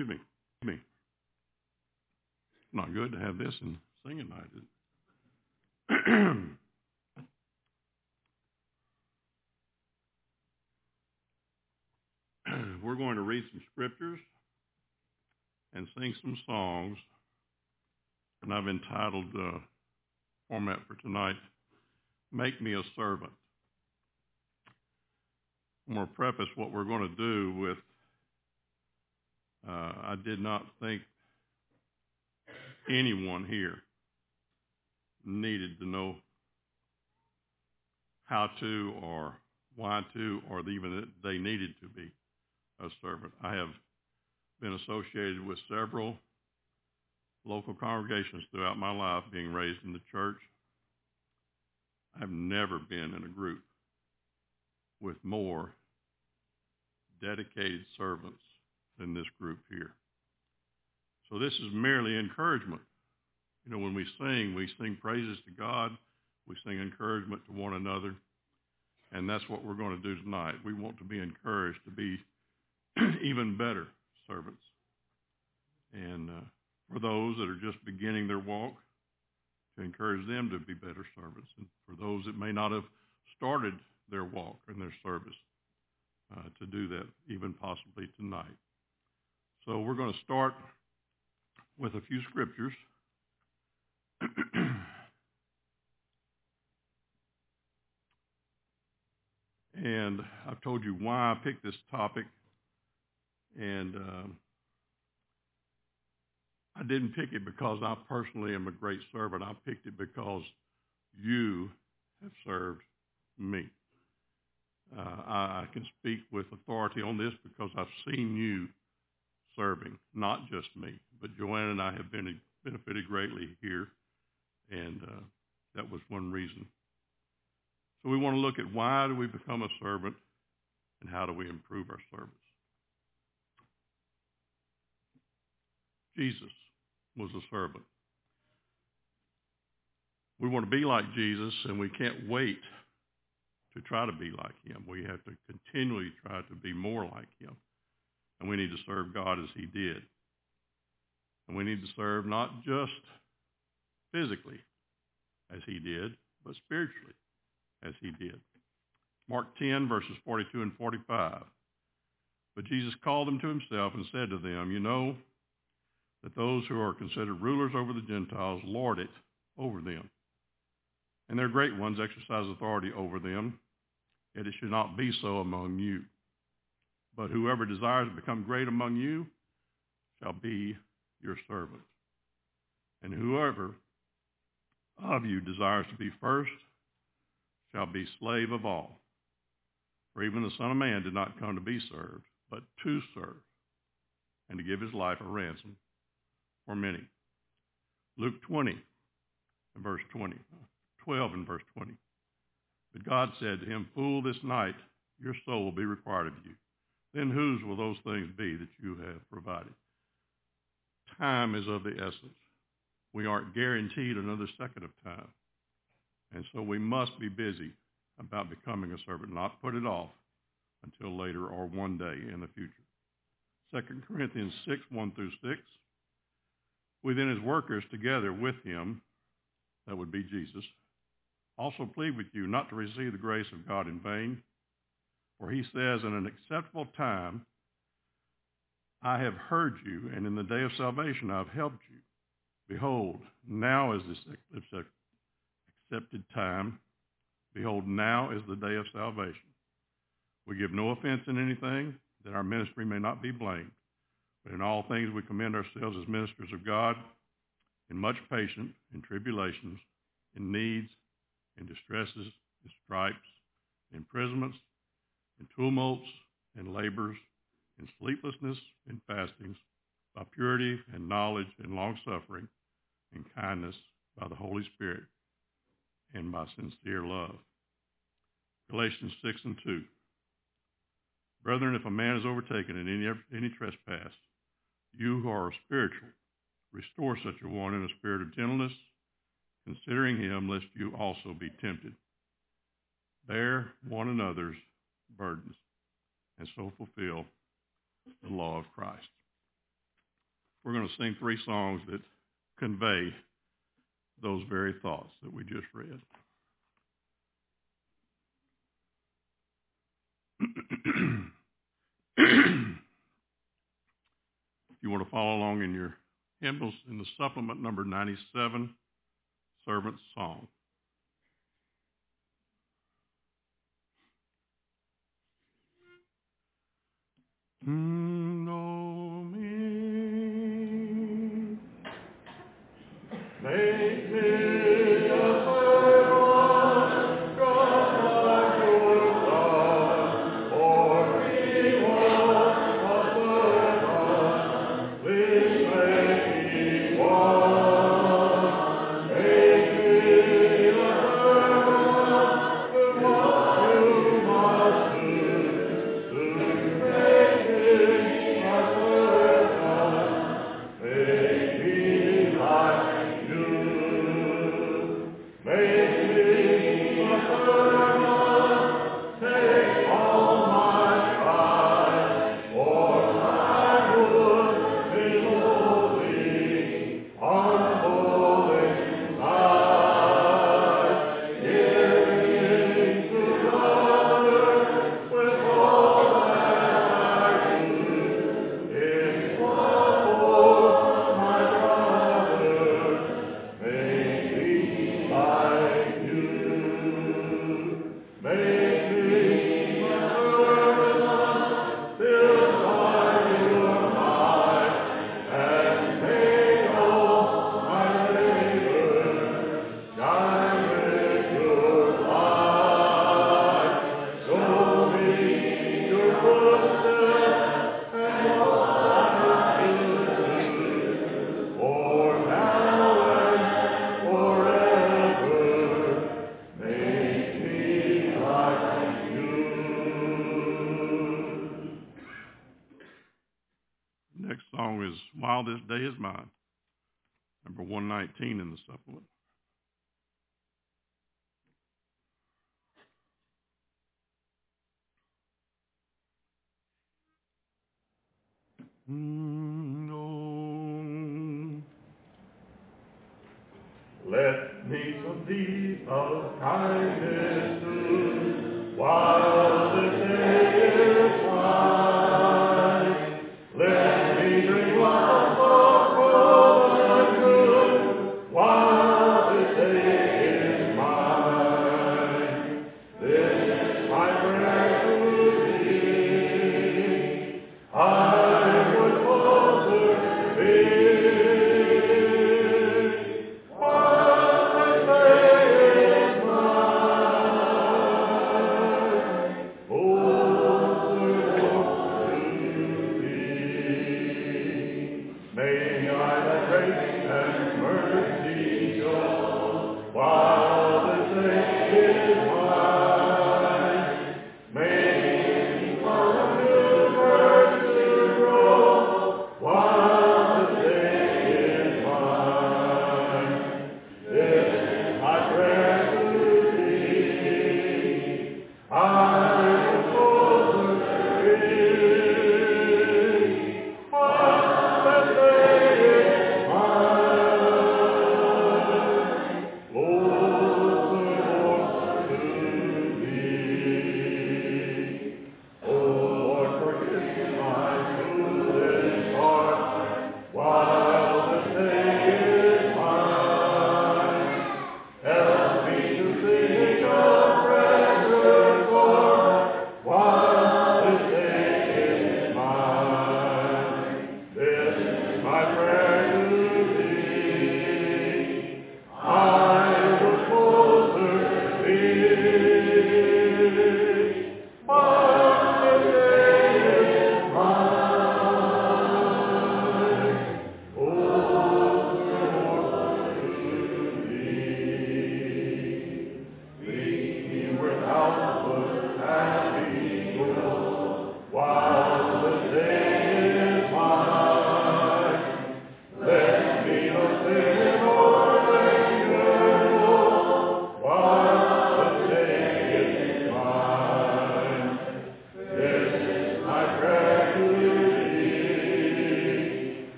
Excuse me. Me. Not good to have this and singing night. We're going to read some scriptures and sing some songs, and I've entitled the uh, format for tonight, Make Me a Servant. I'm going to preface what we're going to do with Uh, I did not think anyone here needed to know how to or why to or even that they needed to be a servant. I have been associated with several local congregations throughout my life being raised in the church. I've never been in a group with more dedicated servants than this group here. So this is merely encouragement. You know, when we sing, we sing praises to God. We sing encouragement to one another. And that's what we're going to do tonight. We want to be encouraged to be even better servants. And uh, for those that are just beginning their walk, to encourage them to be better servants. And for those that may not have started their walk and their service, uh, to do that even possibly tonight. So we're going to start with a few scriptures. and I've told you why I picked this topic. And um, I didn't pick it because I personally am a great servant. I picked it because you have served me. Uh, I, I can speak with authority on this because I've seen you serving, not just me, but Joanne and I have been benefited greatly here, and uh, that was one reason. So we want to look at why do we become a servant and how do we improve our service. Jesus was a servant. We want to be like Jesus, and we can't wait to try to be like him. We have to continually try to be more like him. And we need to serve God as he did. And we need to serve not just physically as he did, but spiritually as he did. Mark 10, verses 42 and 45. But Jesus called them to himself and said to them, You know that those who are considered rulers over the Gentiles lord it over them. And their great ones exercise authority over them. Yet it should not be so among you. But whoever desires to become great among you shall be your servant. And whoever of you desires to be first shall be slave of all. For even the Son of Man did not come to be served, but to serve, and to give his life a ransom for many. Luke 20 and verse 20, 12 and verse 20. But God said to him, Fool, this night your soul will be required of you then whose will those things be that you have provided? Time is of the essence. We aren't guaranteed another second of time. And so we must be busy about becoming a servant, not put it off until later or one day in the future. 2 Corinthians 6, 1 through 6. We then as workers together with him, that would be Jesus, also plead with you not to receive the grace of God in vain. For he says, In an acceptable time I have heard you, and in the day of salvation I have helped you. Behold, now is this accepted time. Behold, now is the day of salvation. We give no offense in anything, that our ministry may not be blamed. But in all things we commend ourselves as ministers of God, in much patience, in tribulations, in needs, in distresses, in stripes, in imprisonments, in tumults and labors, in sleeplessness and fastings, by purity and knowledge and long-suffering, and kindness by the Holy Spirit, and by sincere love. Galatians 6 and 2. Brethren, if a man is overtaken in any, any trespass, you who are spiritual, restore such a one in a spirit of gentleness, considering him, lest you also be tempted. Bear one another's burdens and so fulfill the law of Christ. we're going to sing three songs that convey those very thoughts that we just read. if you want to follow along in your hymnals in the supplement number 97, Servant's Song. Know While This Day Is Mine, number 119 in the supplement. No. Let me some deed of kindness do while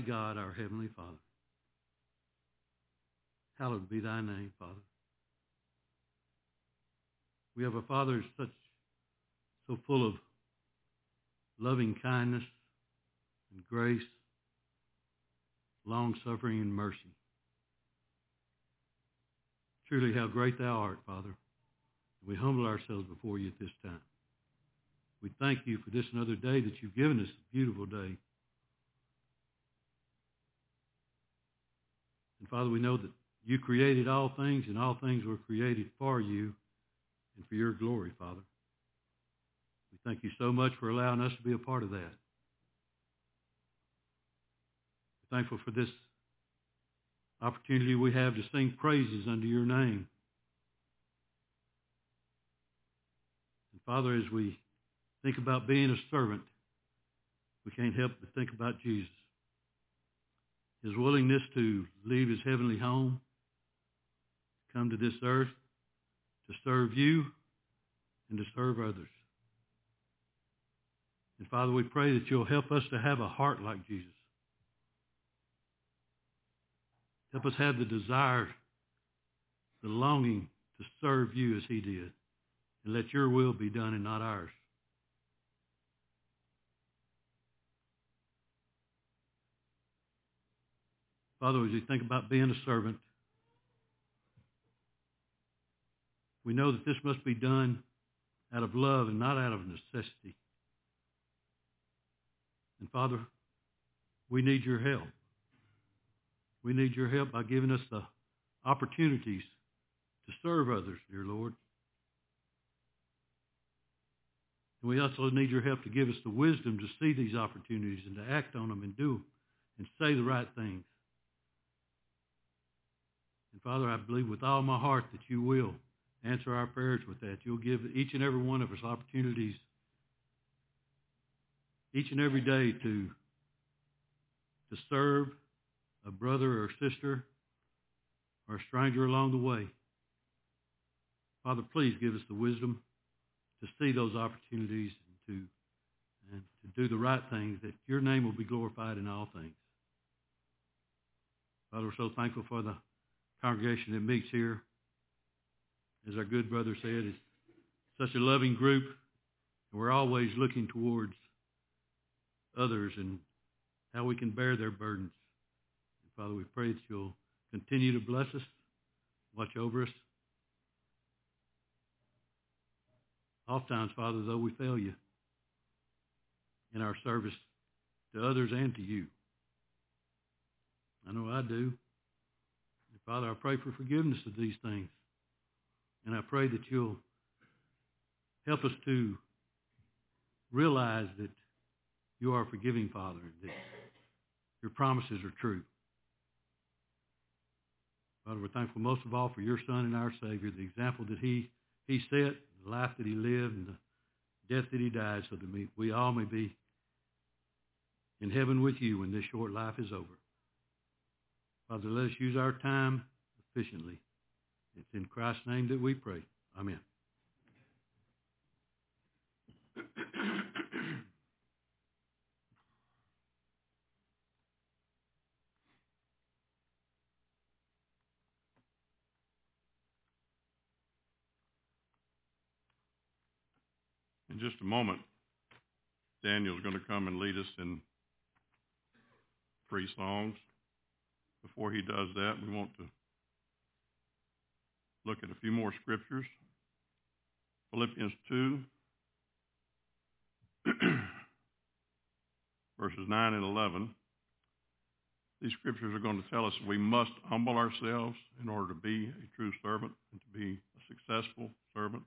Almighty God, our Heavenly Father, hallowed be thy name, Father. We have a Father such so full of loving kindness and grace, long suffering and mercy. Truly how great thou art, Father. We humble ourselves before you at this time. We thank you for this another day that you've given us, a beautiful day. Father, we know that you created all things and all things were created for you and for your glory, Father. We thank you so much for allowing us to be a part of that. We're thankful for this opportunity we have to sing praises under your name. And Father, as we think about being a servant, we can't help but think about Jesus. His willingness to leave his heavenly home, come to this earth to serve you and to serve others. And Father, we pray that you'll help us to have a heart like Jesus. Help us have the desire, the longing to serve you as he did. And let your will be done and not ours. Father, as we think about being a servant, we know that this must be done out of love and not out of necessity. And Father, we need your help. We need your help by giving us the opportunities to serve others, dear Lord. And we also need your help to give us the wisdom to see these opportunities and to act on them and do and say the right things. And Father, I believe with all my heart that you will answer our prayers with that. You'll give each and every one of us opportunities each and every day to, to serve a brother or sister or a stranger along the way. Father, please give us the wisdom to see those opportunities and to, and to do the right things that your name will be glorified in all things. Father, we're so thankful for the congregation that meets here. As our good brother said, it's such a loving group. And we're always looking towards others and how we can bear their burdens. And Father, we pray that you'll continue to bless us, watch over us. Oftentimes, Father, though we fail you in our service to others and to you. I know I do. Father, I pray for forgiveness of these things. And I pray that you'll help us to realize that you are forgiving Father, that your promises are true. Father, we're thankful most of all for your Son and our Savior, the example that he, he set, the life that he lived, and the death that he died, so that we, we all may be in heaven with you when this short life is over. Father, let us use our time efficiently. It's in Christ's name that we pray. Amen. In just a moment, Daniel's going to come and lead us in three songs. Before he does that, we want to look at a few more scriptures. Philippians 2, verses 9 and 11. These scriptures are going to tell us we must humble ourselves in order to be a true servant and to be a successful servant.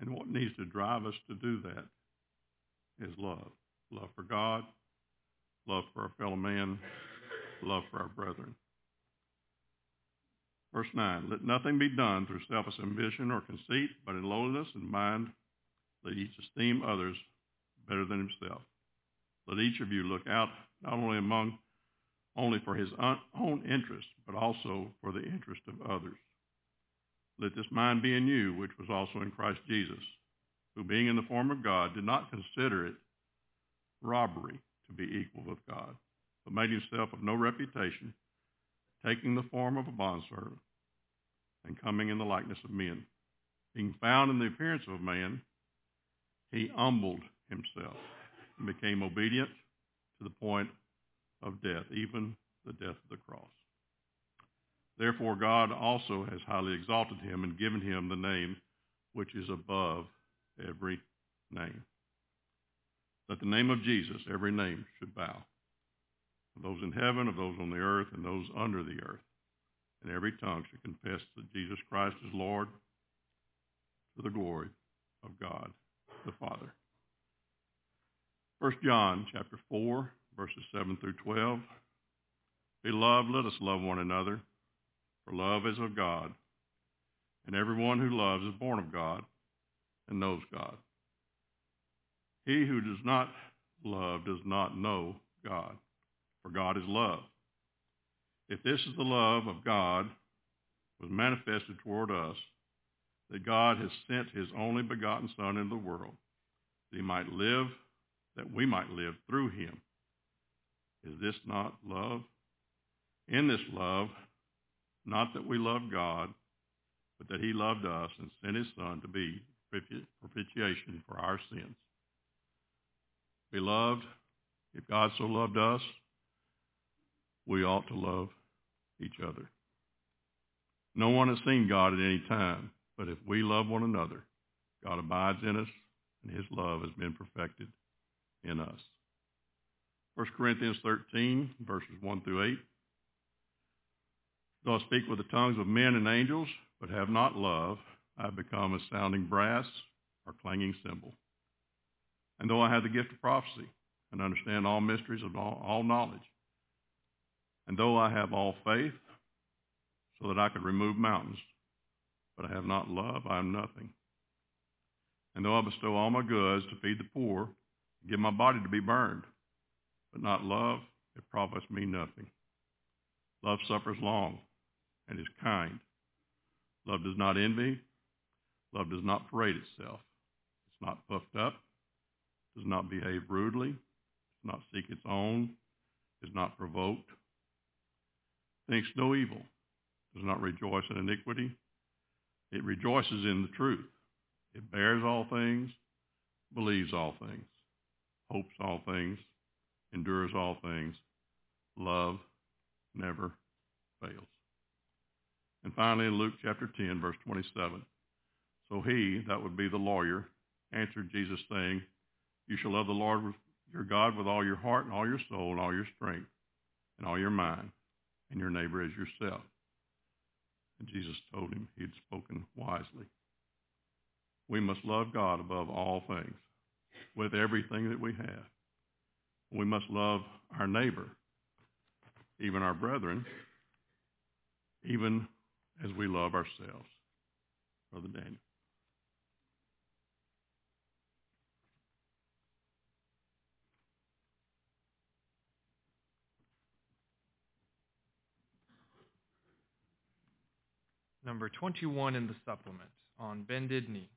And what needs to drive us to do that is love. Love for God, love for our fellow man, love for our brethren. Verse 9, let nothing be done through selfish ambition or conceit, but in lowliness and mind, let each esteem others better than himself. Let each of you look out not only among only for his own interest, but also for the interest of others. Let this mind be in you, which was also in Christ Jesus, who being in the form of God did not consider it robbery to be equal with God, but made himself of no reputation, taking the form of a bondservant and coming in the likeness of men. Being found in the appearance of a man, he humbled himself and became obedient to the point of death, even the death of the cross. Therefore God also has highly exalted him and given him the name which is above every name. That the name of Jesus, every name should bow. Of those in heaven, of those on the earth, and those under the earth. And every tongue should confess that Jesus Christ is Lord to the glory of God the Father. 1 John chapter 4, verses 7 through 12. Beloved, let us love one another, for love is of God, and everyone who loves is born of God and knows God. He who does not love does not know God, for God is love. If this is the love of God was manifested toward us, that God has sent his only begotten Son into the world, that he might live, that we might live through him. Is this not love? In this love, not that we love God, but that he loved us and sent his Son to be propitiation for our sins. Beloved, if God so loved us, we ought to love each other. No one has seen God at any time, but if we love one another, God abides in us, and his love has been perfected in us. 1 Corinthians 13, verses 1 through 8. Though I speak with the tongues of men and angels, but have not love, I have become a sounding brass or clanging cymbal. And though I have the gift of prophecy and understand all mysteries of all, all knowledge, and though I have all faith so that I could remove mountains, but I have not love, I am nothing. And though I bestow all my goods to feed the poor, give my body to be burned, but not love, it profits me nothing. Love suffers long and is kind. Love does not envy. Love does not parade itself. It's not puffed up, does not behave rudely, does not seek its own, is not provoked, thinks no evil, does not rejoice in iniquity. It rejoices in the truth. It bears all things, believes all things, hopes all things, endures all things. Love never fails. And finally, in Luke chapter 10, verse 27, so he, that would be the lawyer, answered Jesus, saying, You shall love the Lord your God with all your heart and all your soul and all your strength and all your mind, and your neighbor as yourself. And Jesus told him he had spoken wisely. We must love God above all things, with everything that we have. We must love our neighbor, even our brethren, even as we love ourselves. Brother Daniel. Number 21 in the supplement on bended knee.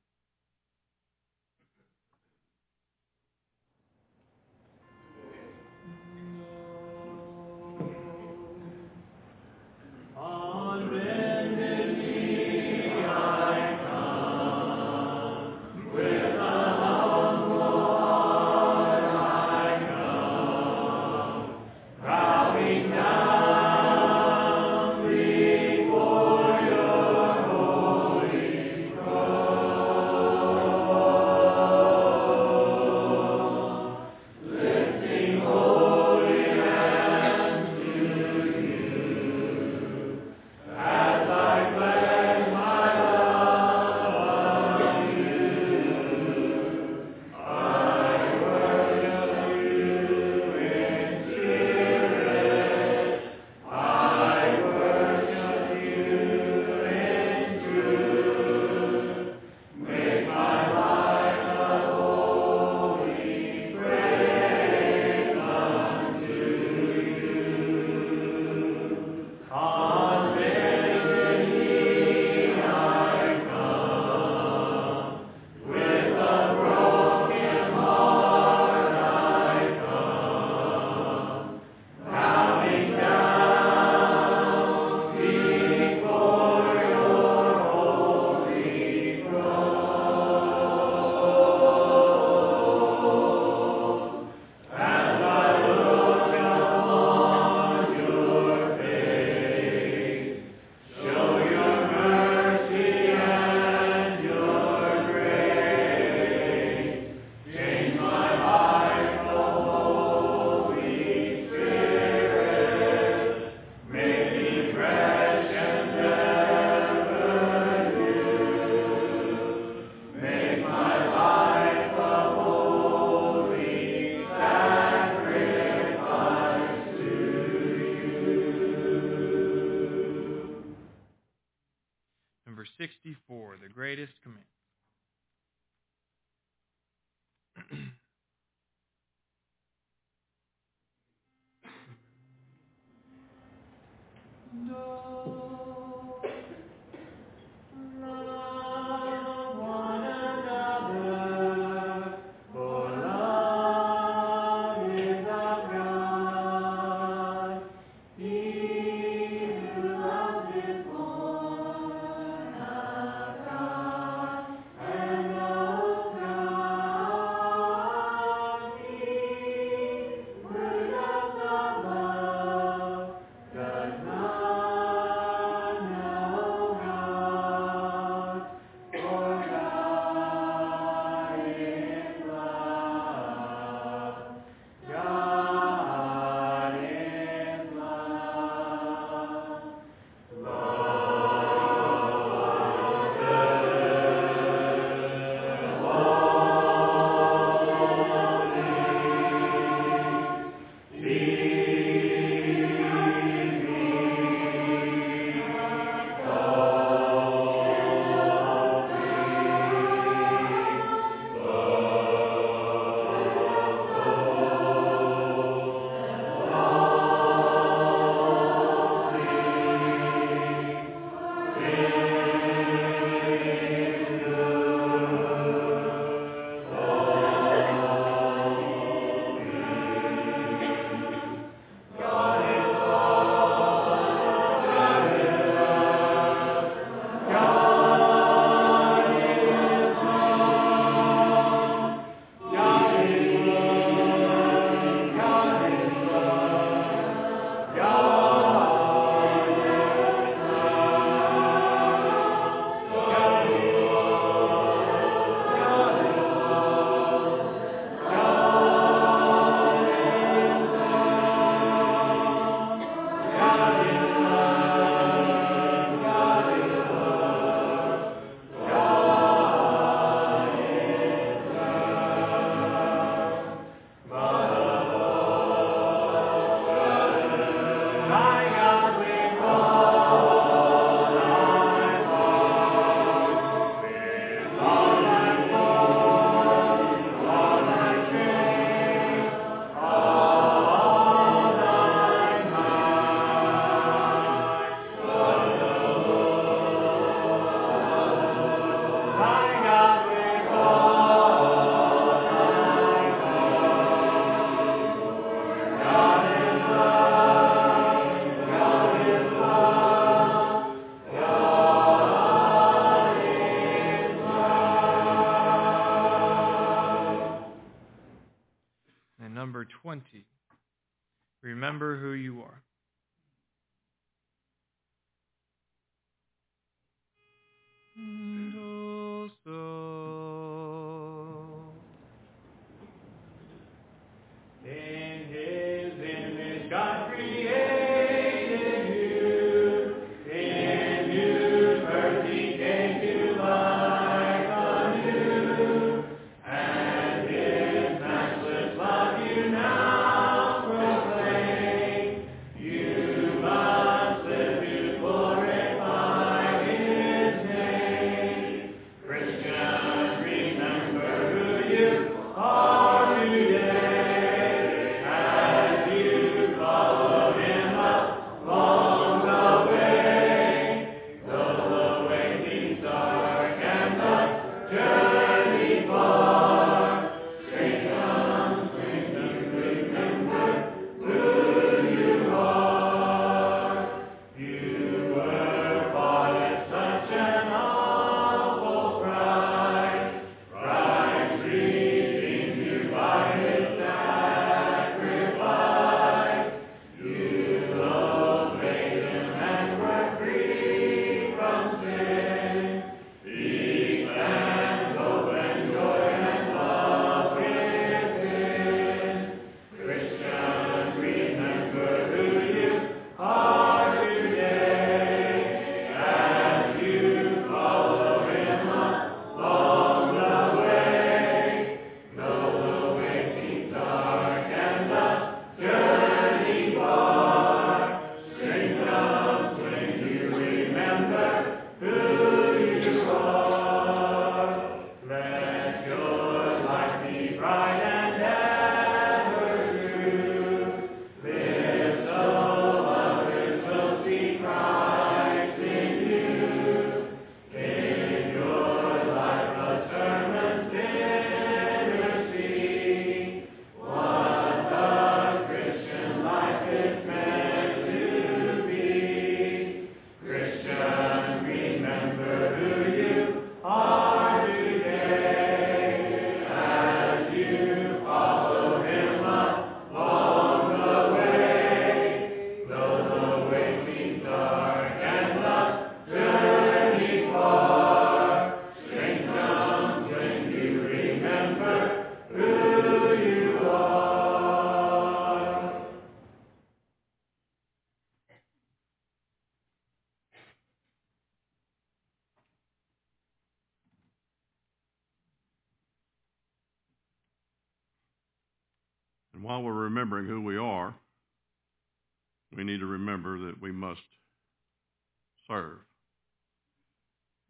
Serve.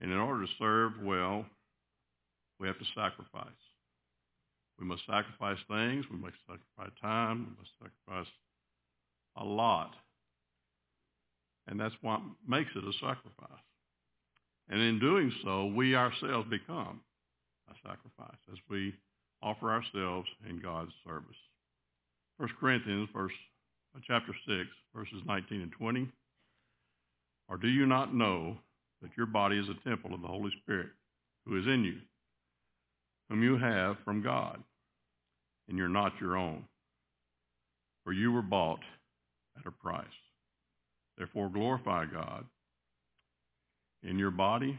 And in order to serve well, we have to sacrifice. We must sacrifice things. We must sacrifice time. We must sacrifice a lot. And that's what makes it a sacrifice. And in doing so, we ourselves become a sacrifice as we offer ourselves in God's service. 1 Corinthians, verse, uh, chapter 6, verses 19 and 20. Or do you not know that your body is a temple of the Holy Spirit who is in you, whom you have from God, and you're not your own? For you were bought at a price. Therefore glorify God in your body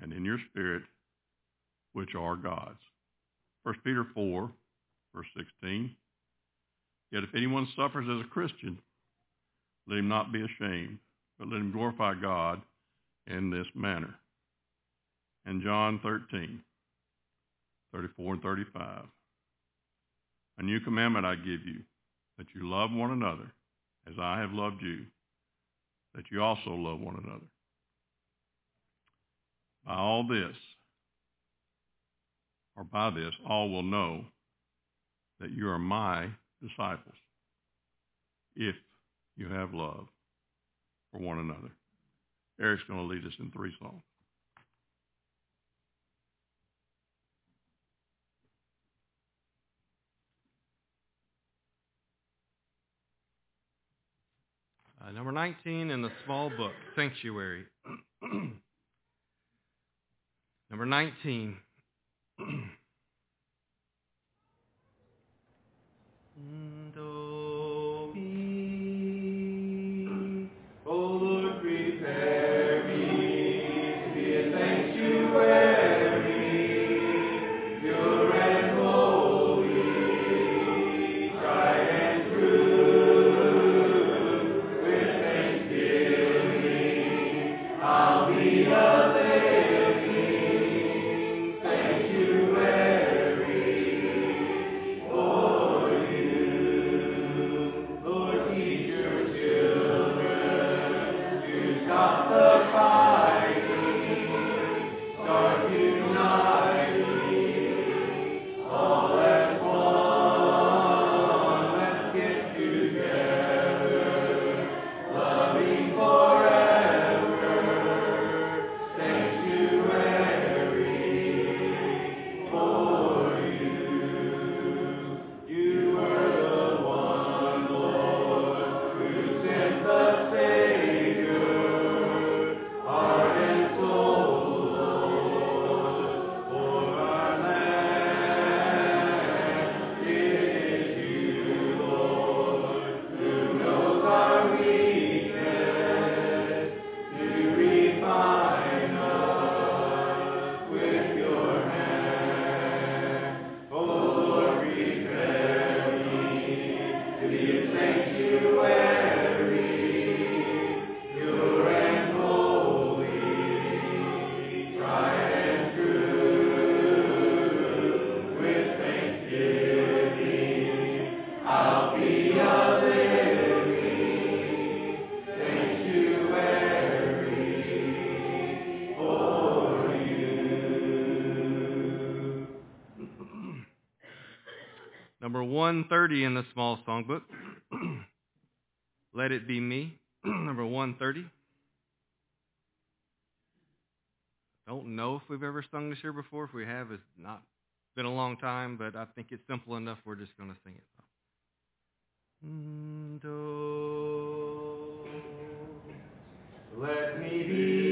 and in your spirit, which are God's. 1 Peter 4, verse 16. Yet if anyone suffers as a Christian, let him not be ashamed, but let him glorify God in this manner. And John 13, 34 and 35. A new commandment I give you, that you love one another as I have loved you, that you also love one another. By all this, or by this, all will know that you are my disciples if you have love for one another. Eric's going to lead us in three songs. Uh, number 19 in the small book, Sanctuary. number 19. 130 in the small songbook. Let it be me, number 130. Don't know if we've ever sung this here before. If we have, it's not been a long time, but I think it's simple enough. We're just going to sing it. Let me be.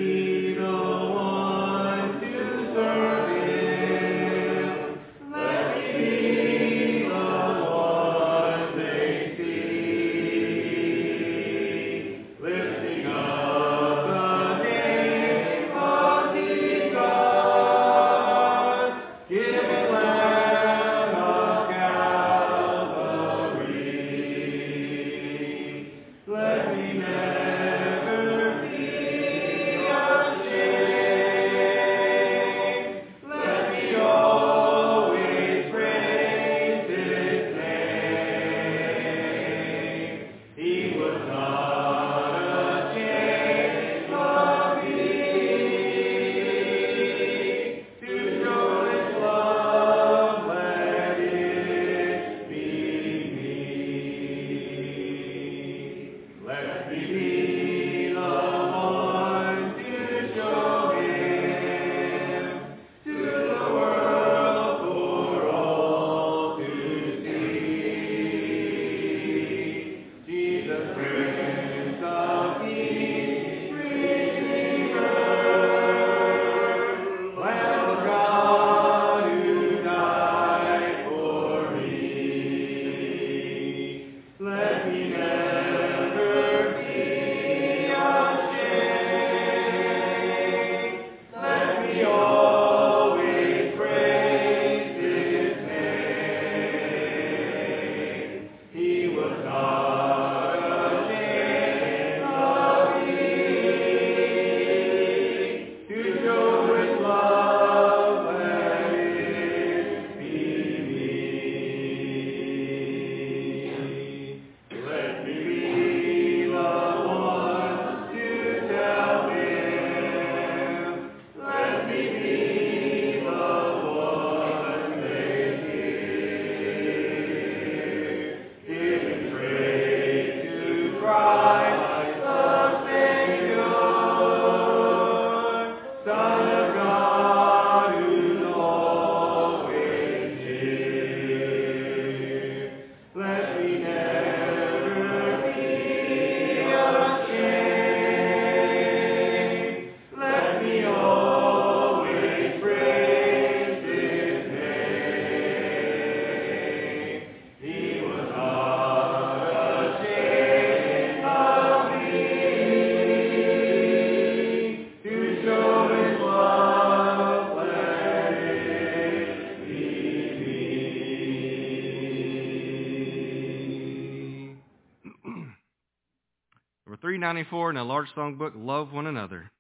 394 in a large songbook, love one another.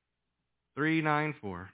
394.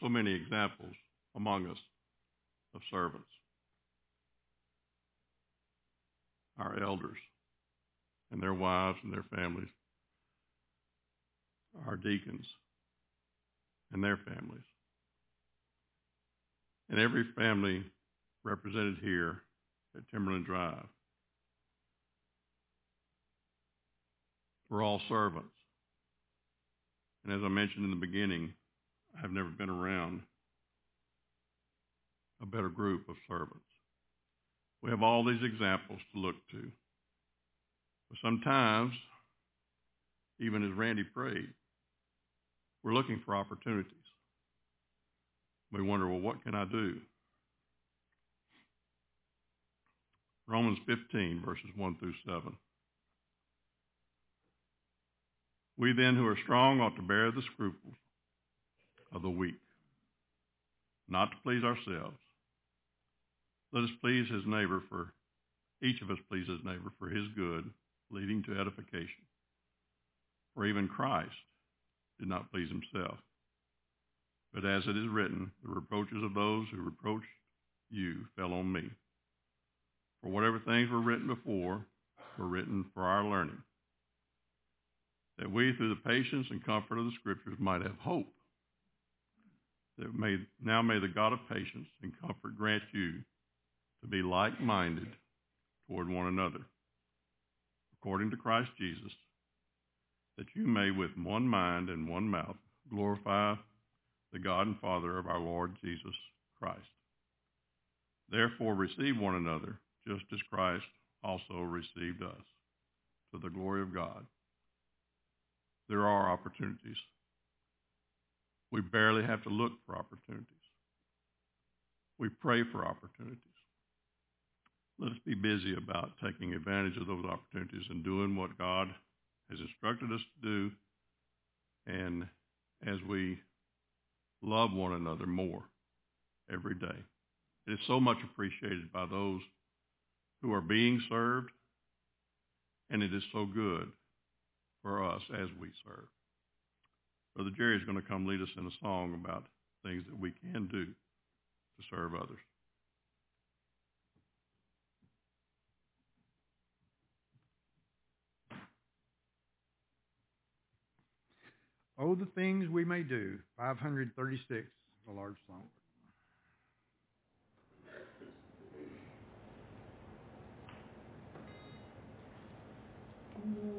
So many examples among us of servants. Our elders and their wives and their families, our deacons and their families, and every family represented here at Timberland Drive. We're all servants. And as I mentioned in the beginning, I've never been around a better group of servants. We have all these examples to look to. But sometimes, even as Randy prayed, we're looking for opportunities. We wonder, well, what can I do? Romans 15, verses 1 through 7. We then who are strong ought to bear the scruples of the weak, not to please ourselves. Let us please his neighbor for, each of us please his neighbor for his good, leading to edification. For even Christ did not please himself. But as it is written, the reproaches of those who reproached you fell on me. For whatever things were written before were written for our learning, that we, through the patience and comfort of the Scriptures, might have hope. That may, now may the God of patience and comfort grant you to be like-minded toward one another, according to Christ Jesus, that you may with one mind and one mouth glorify the God and Father of our Lord Jesus Christ. Therefore receive one another, just as Christ also received us, to the glory of God. There are opportunities. We barely have to look for opportunities. We pray for opportunities. Let us be busy about taking advantage of those opportunities and doing what God has instructed us to do. And as we love one another more every day, it is so much appreciated by those who are being served, and it is so good for us as we serve. Brother Jerry is going to come lead us in a song about things that we can do to serve others. Oh, the things we may do. 536, a large song.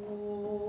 Oh,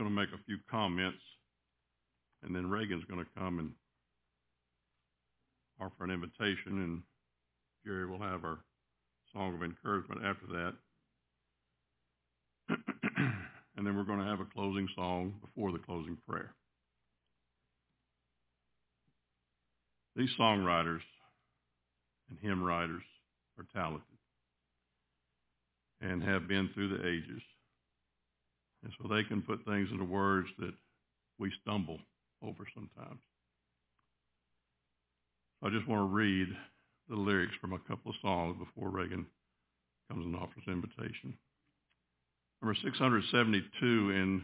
going to make a few comments, and then Reagan's going to come and offer an invitation, and Jerry will have our song of encouragement after that. and then we're going to have a closing song before the closing prayer. These songwriters and hymn writers are talented and have been through the ages. And so they can put things into words that we stumble over sometimes. I just want to read the lyrics from a couple of songs before Reagan comes and offers invitation. Number 672 in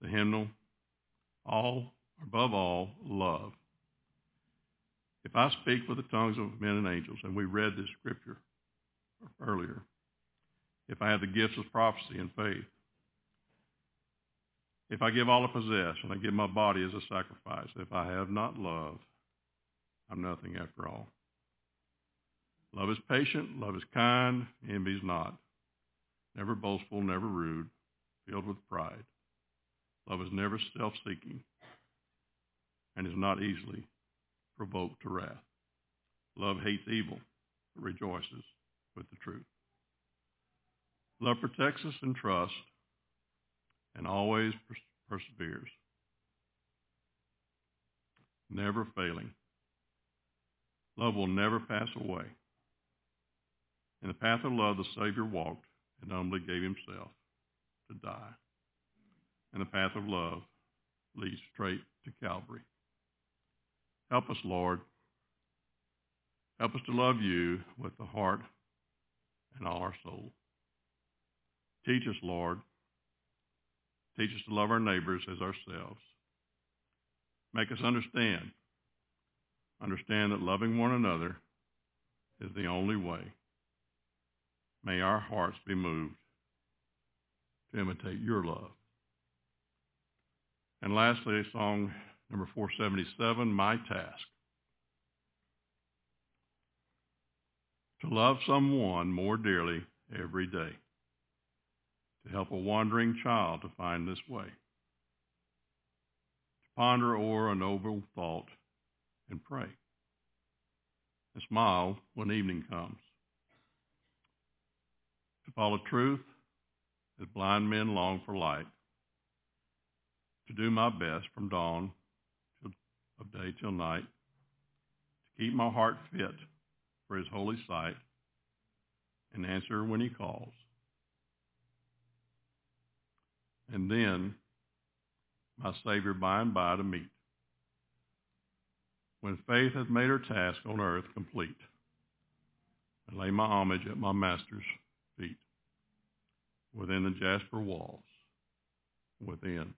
the hymnal, all, above all, love. If I speak with the tongues of men and angels, and we read this scripture earlier, if I have the gifts of prophecy and faith, if I give all I possess and I give my body as a sacrifice, if I have not love, I'm nothing after all. Love is patient, love is kind, envies not, never boastful, never rude, filled with pride. Love is never self-seeking and is not easily provoked to wrath. Love hates evil, but rejoices with the truth. Love protects us and trusts and always perseveres, never failing. Love will never pass away. In the path of love, the Savior walked and humbly gave himself to die. And the path of love leads straight to Calvary. Help us, Lord. Help us to love you with the heart and all our soul. Teach us, Lord. Teach us to love our neighbors as ourselves. Make us understand. Understand that loving one another is the only way. May our hearts be moved to imitate your love. And lastly, song number 477, My Task. To love someone more dearly every day to help a wandering child to find this way, to ponder o'er a noble thought and pray, and smile when evening comes, to follow truth as blind men long for light, to do my best from dawn of day till night, to keep my heart fit for his holy sight, and answer when he calls and then my Savior by and by to meet. When faith hath made her task on earth complete, I lay my homage at my Master's feet, within the jasper walls, within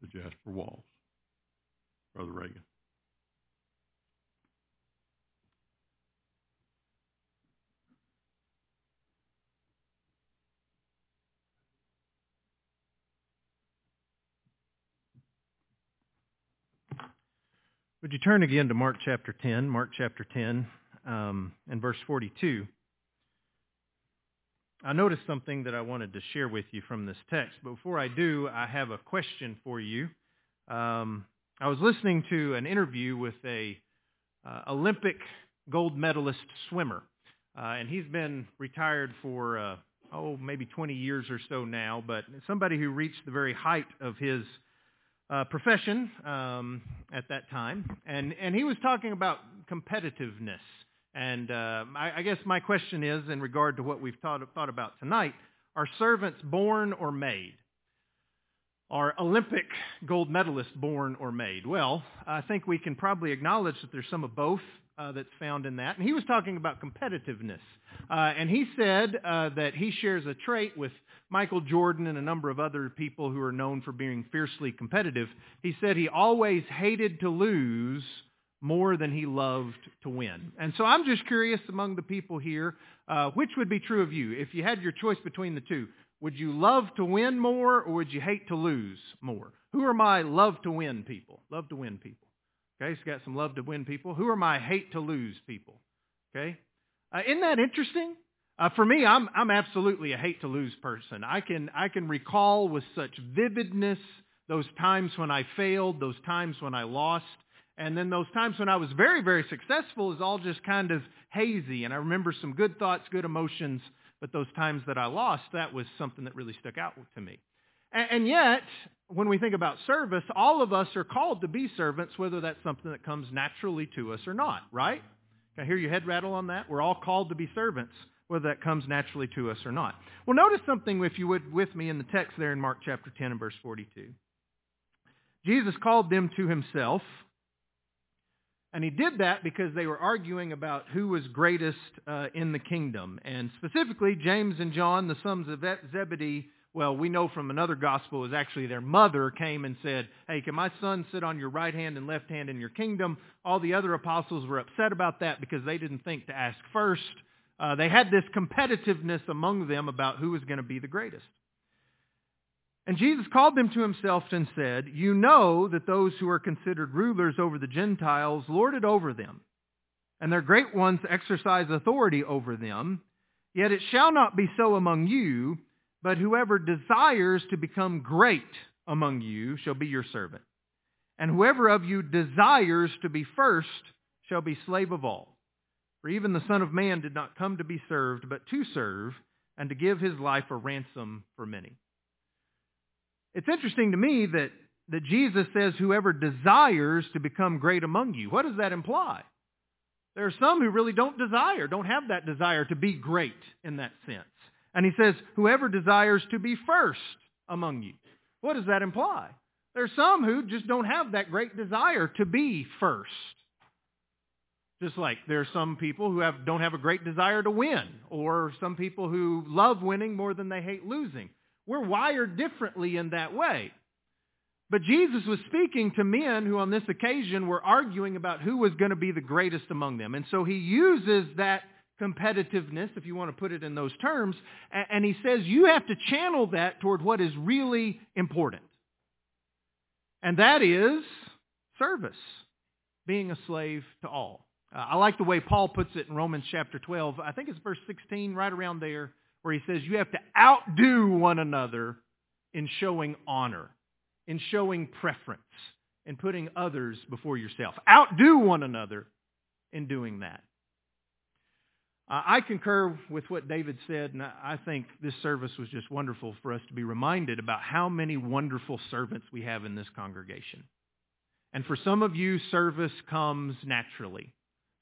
the jasper walls. Brother Reagan. Would you turn again to Mark chapter 10, Mark chapter 10, um, and verse 42? I noticed something that I wanted to share with you from this text, but before I do, I have a question for you. Um, I was listening to an interview with a uh, Olympic gold medalist swimmer, uh, and he's been retired for uh, oh maybe 20 years or so now, but somebody who reached the very height of his uh, profession um, at that time, and and he was talking about competitiveness. And uh, I, I guess my question is, in regard to what we've thought, thought about tonight, are servants born or made? Are Olympic gold medalists born or made? Well, I think we can probably acknowledge that there's some of both uh, that's found in that. And he was talking about competitiveness. Uh, and he said uh, that he shares a trait with Michael Jordan and a number of other people who are known for being fiercely competitive, he said he always hated to lose more than he loved to win. And so I'm just curious among the people here, uh, which would be true of you? If you had your choice between the two, would you love to win more or would you hate to lose more? Who are my love to win people? Love to win people. Okay, so got some love to win people. Who are my hate to lose people? Okay, uh, isn't that interesting? Uh, for me, I'm I'm absolutely a hate to lose person. I can I can recall with such vividness those times when I failed, those times when I lost, and then those times when I was very very successful is all just kind of hazy. And I remember some good thoughts, good emotions, but those times that I lost, that was something that really stuck out to me. And, yet, when we think about service, all of us are called to be servants, whether that's something that comes naturally to us or not, right? Can I hear your head rattle on that? We're all called to be servants, whether that comes naturally to us or not. Well, notice something, if you would, with me in the text there in Mark chapter 10 and verse 42. Jesus called them to himself, and he did that because they were arguing about who was greatest uh, in the kingdom. And specifically, James and John, the sons of Zebedee, well, we know from another gospel was actually their mother came and said, hey, can my son sit on your right hand and left hand in your kingdom? All the other apostles were upset about that because they didn't think to ask first. Uh, they had this competitiveness among them about who was going to be the greatest. And Jesus called them to himself and said, You know that those who are considered rulers over the Gentiles lord it over them, and their great ones exercise authority over them. Yet it shall not be so among you, but whoever desires to become great among you shall be your servant. And whoever of you desires to be first shall be slave of all. For even the Son of Man did not come to be served, but to serve, and to give his life a ransom for many. It's interesting to me that, that Jesus says whoever desires to become great among you. What does that imply? There are some who really don't desire, don't have that desire to be great in that sense. And he says, whoever desires to be first among you. What does that imply? There are some who just don't have that great desire to be first. Just like there are some people who have, don't have a great desire to win, or some people who love winning more than they hate losing. We're wired differently in that way. But Jesus was speaking to men who on this occasion were arguing about who was going to be the greatest among them. And so he uses that competitiveness, if you want to put it in those terms, and he says you have to channel that toward what is really important. And that is service, being a slave to all. Uh, I like the way Paul puts it in Romans chapter 12. I think it's verse 16, right around there, where he says you have to outdo one another in showing honor, in showing preference, in putting others before yourself. Outdo one another in doing that. Uh, I concur with what David said, and I think this service was just wonderful for us to be reminded about how many wonderful servants we have in this congregation. And for some of you, service comes naturally.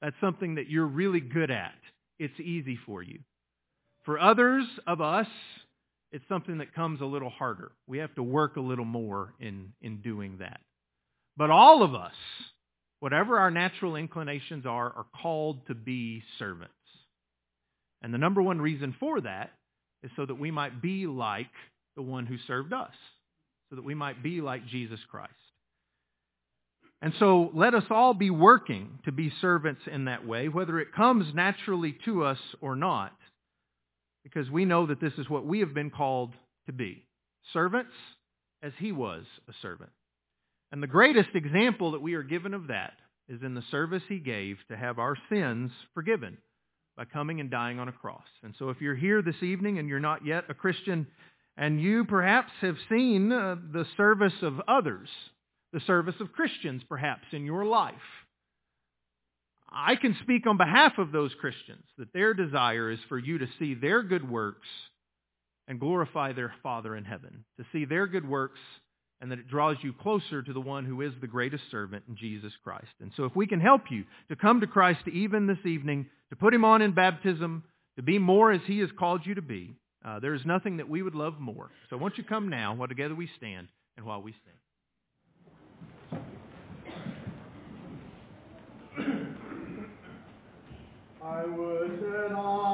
That's something that you're really good at. It's easy for you. For others of us, it's something that comes a little harder. We have to work a little more in, in doing that. But all of us, whatever our natural inclinations are, are called to be servants. And the number one reason for that is so that we might be like the one who served us, so that we might be like Jesus Christ. And so let us all be working to be servants in that way, whether it comes naturally to us or not, because we know that this is what we have been called to be. Servants as he was a servant. And the greatest example that we are given of that is in the service he gave to have our sins forgiven by coming and dying on a cross. And so if you're here this evening and you're not yet a Christian, and you perhaps have seen uh, the service of others, the service of Christians perhaps in your life, I can speak on behalf of those Christians that their desire is for you to see their good works and glorify their Father in heaven, to see their good works and that it draws you closer to the one who is the greatest servant in Jesus Christ. And so if we can help you to come to Christ even this evening, to put him on in baptism, to be more as he has called you to be, uh, there is nothing that we would love more. So won't you come now while together we stand and while we sing. I would that I